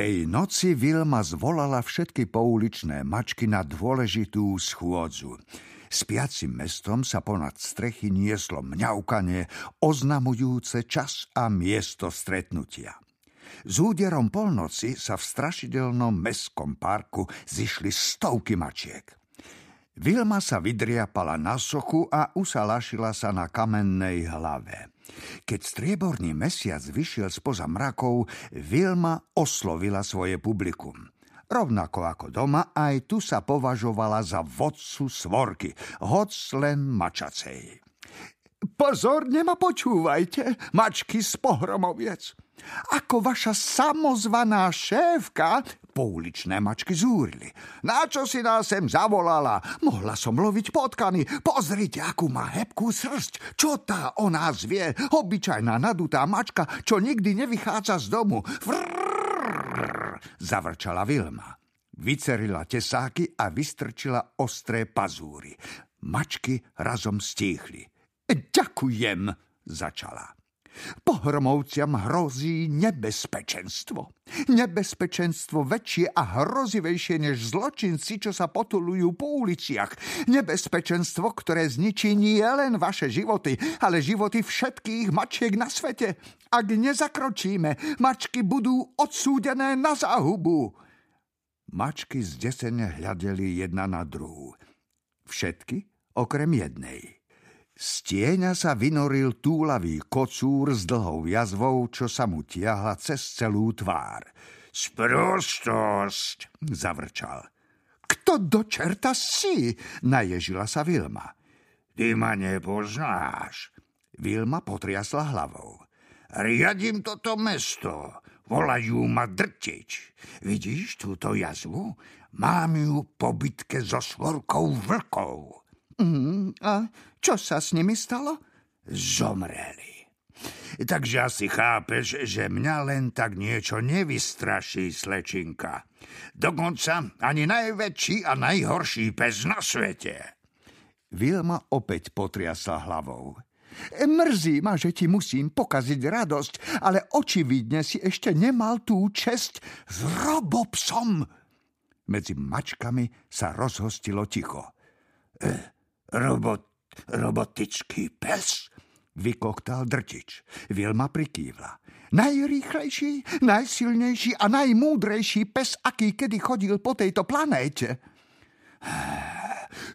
Tej noci Vilma zvolala všetky pouličné mačky na dôležitú schôdzu. Spiacim mestom sa ponad strechy nieslo mňaukanie, oznamujúce čas a miesto stretnutia. S úderom polnoci sa v strašidelnom mestskom parku zišli stovky mačiek. Vilma sa vydriapala na sochu a usalašila sa na kamennej hlave. Keď strieborný mesiac vyšiel spoza mrakov, Vilma oslovila svoje publikum – Rovnako ako doma, aj tu sa považovala za vodcu svorky, hoc len mačacej. Pozorne ma počúvajte, mačky z pohromoviec. Ako vaša samozvaná šéfka, pouličné mačky zúrili. Na čo si nás sem zavolala? Mohla som loviť potkany. Pozrite, akú má hebkú srst. Čo tá o nás vie? Obyčajná nadutá mačka, čo nikdy nevychádza z domu. Vrr! zavrčala Vilma. Vycerila tesáky a vystrčila ostré pazúry. Mačky razom stíchli. Ďakujem, začala. Pohromovciam hrozí nebezpečenstvo. Nebezpečenstvo väčšie a hrozivejšie než zločinci, čo sa potulujú po uliciach. Nebezpečenstvo, ktoré zničí nie len vaše životy, ale životy všetkých mačiek na svete. Ak nezakročíme, mačky budú odsúdené na záhubu. Mačky zdesene hľadeli jedna na druhú. Všetky okrem jednej. Z tieňa sa vynoril túlavý kocúr s dlhou jazvou, čo sa mu tiahla cez celú tvár. Sprostosť, zavrčal. Kto do čerta si? Naježila sa Vilma. Ty ma nepoznáš. Vilma potriasla hlavou. Riadím toto mesto. Volajú ma drtič. Vidíš túto jazvu? Mám ju po bitke so svorkou vlkov. Mm, a čo sa s nimi stalo? Zomreli. Takže asi chápeš, že mňa len tak niečo nevystraší, slečinka. Dokonca ani najväčší a najhorší pes na svete. Vilma opäť potriasla hlavou. Mrzí ma, že ti musím pokaziť radosť, ale očividne si ešte nemal tú česť s robopsom. Medzi mačkami sa rozhostilo ticho. E, Robot, robotický pes? Vykoktal drtič. Vilma prikývla. Najrýchlejší, najsilnejší a najmúdrejší pes, aký kedy chodil po tejto planéte.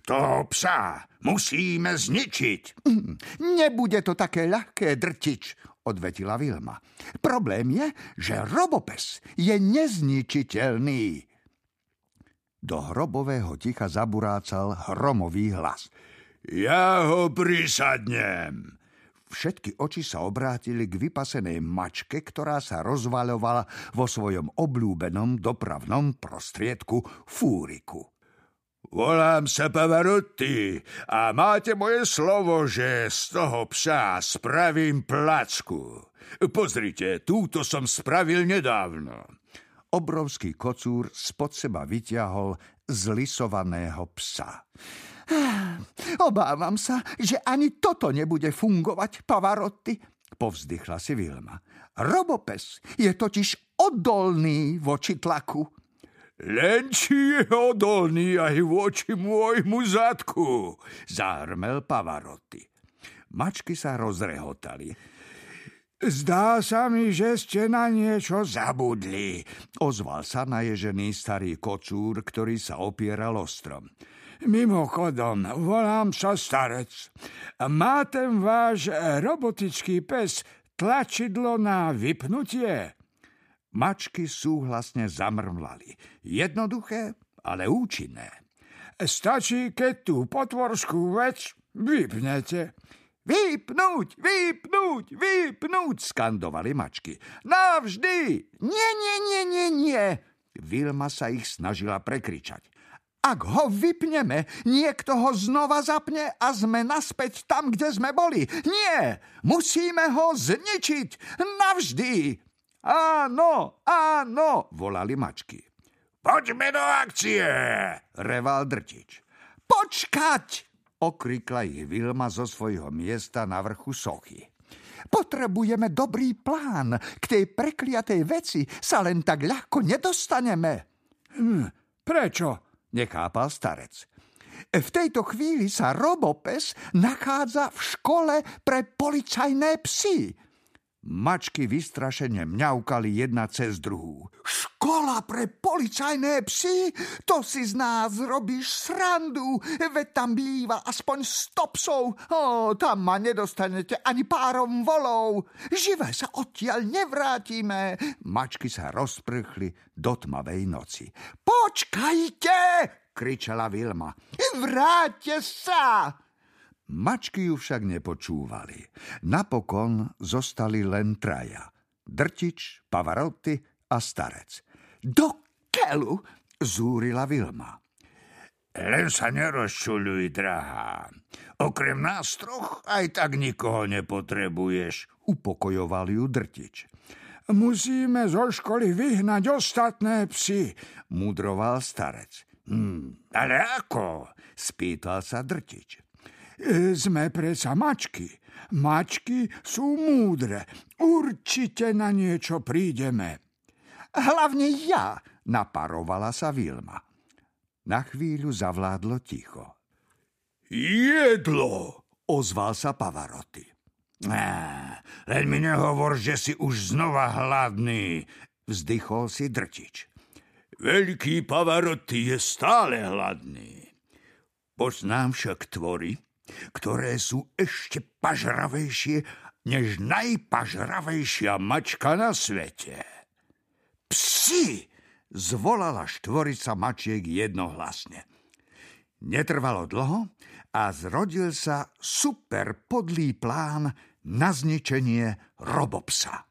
To psa musíme zničiť. Mm, nebude to také ľahké, drtič, odvetila Vilma. Problém je, že robopes je nezničiteľný. Do hrobového ticha zaburácal hromový hlas. Ja ho prisadnem. Všetky oči sa obrátili k vypasenej mačke, ktorá sa rozvaľovala vo svojom obľúbenom dopravnom prostriedku fúriku. Volám sa Pavarotti a máte moje slovo, že z toho psa spravím placku. Pozrite, túto som spravil nedávno obrovský kocúr spod seba vyťahol zlisovaného psa. Obávam sa, že ani toto nebude fungovať, Pavarotti, povzdychla si Vilma. Robopes je totiž odolný voči tlaku. Len či je odolný aj voči môjmu zadku, zahrmel Pavarotti. Mačky sa rozrehotali. Zdá sa mi, že ste na niečo zabudli, ozval sa naježený starý kocúr, ktorý sa opieral o strom. Mimochodom, volám sa starec. Má ten váš robotický pes tlačidlo na vypnutie? Mačky súhlasne zamrmlali. Jednoduché, ale účinné. Stačí, keď tú potvorskú vec vypnete. Vypnúť, vypnúť, vypnúť, skandovali mačky. Navždy! Nie, nie, nie, nie, nie. Vilma sa ich snažila prekričať. Ak ho vypneme, niekto ho znova zapne a sme naspäť tam, kde sme boli. Nie, musíme ho zničiť navždy. Áno, áno, volali mačky. Poďme do akcie, reval drtič. Počkať, okrikla ich Vilma zo svojho miesta na vrchu sochy. Potrebujeme dobrý plán. K tej prekliatej veci sa len tak ľahko nedostaneme. Hm, prečo? Nechápal starec. V tejto chvíli sa Robopes nachádza v škole pre policajné psy. Mačky vystrašene mňaukali jedna cez druhú. Škola pre policajné psy? To si z nás robíš srandu, veď tam býva aspoň sto psov. O, tam ma nedostanete ani párom volov. Živé sa odtiaľ nevrátime. Mačky sa rozprchli do tmavej noci. Počkajte, kričala Vilma. Vráťte sa! Mačky ju však nepočúvali. Napokon zostali len traja. Drtič, Pavarotti a starec. Do kelu, zúrila Vilma. Len sa nerozčuľuj, drahá. Okrem nás troch aj tak nikoho nepotrebuješ, upokojoval ju Drtič. Musíme zo školy vyhnať ostatné psy, mudroval starec. Hm, ale ako? spýtal sa Drtič. E, sme predsa mačky. Mačky sú múdre. Určite na niečo prídeme. Hlavne ja, naparovala sa Vilma. Na chvíľu zavládlo ticho. Jedlo, ozval sa Pavaroty. len mi nehovor, že si už znova hladný, vzdychol si drtič. Veľký Pavaroty je stále hladný. Poznám však tvory, ktoré sú ešte pažravejšie než najpažravejšia mačka na svete. Psi! zvolala štvorica mačiek jednohlasne. Netrvalo dlho a zrodil sa super podlý plán na zničenie robopsa.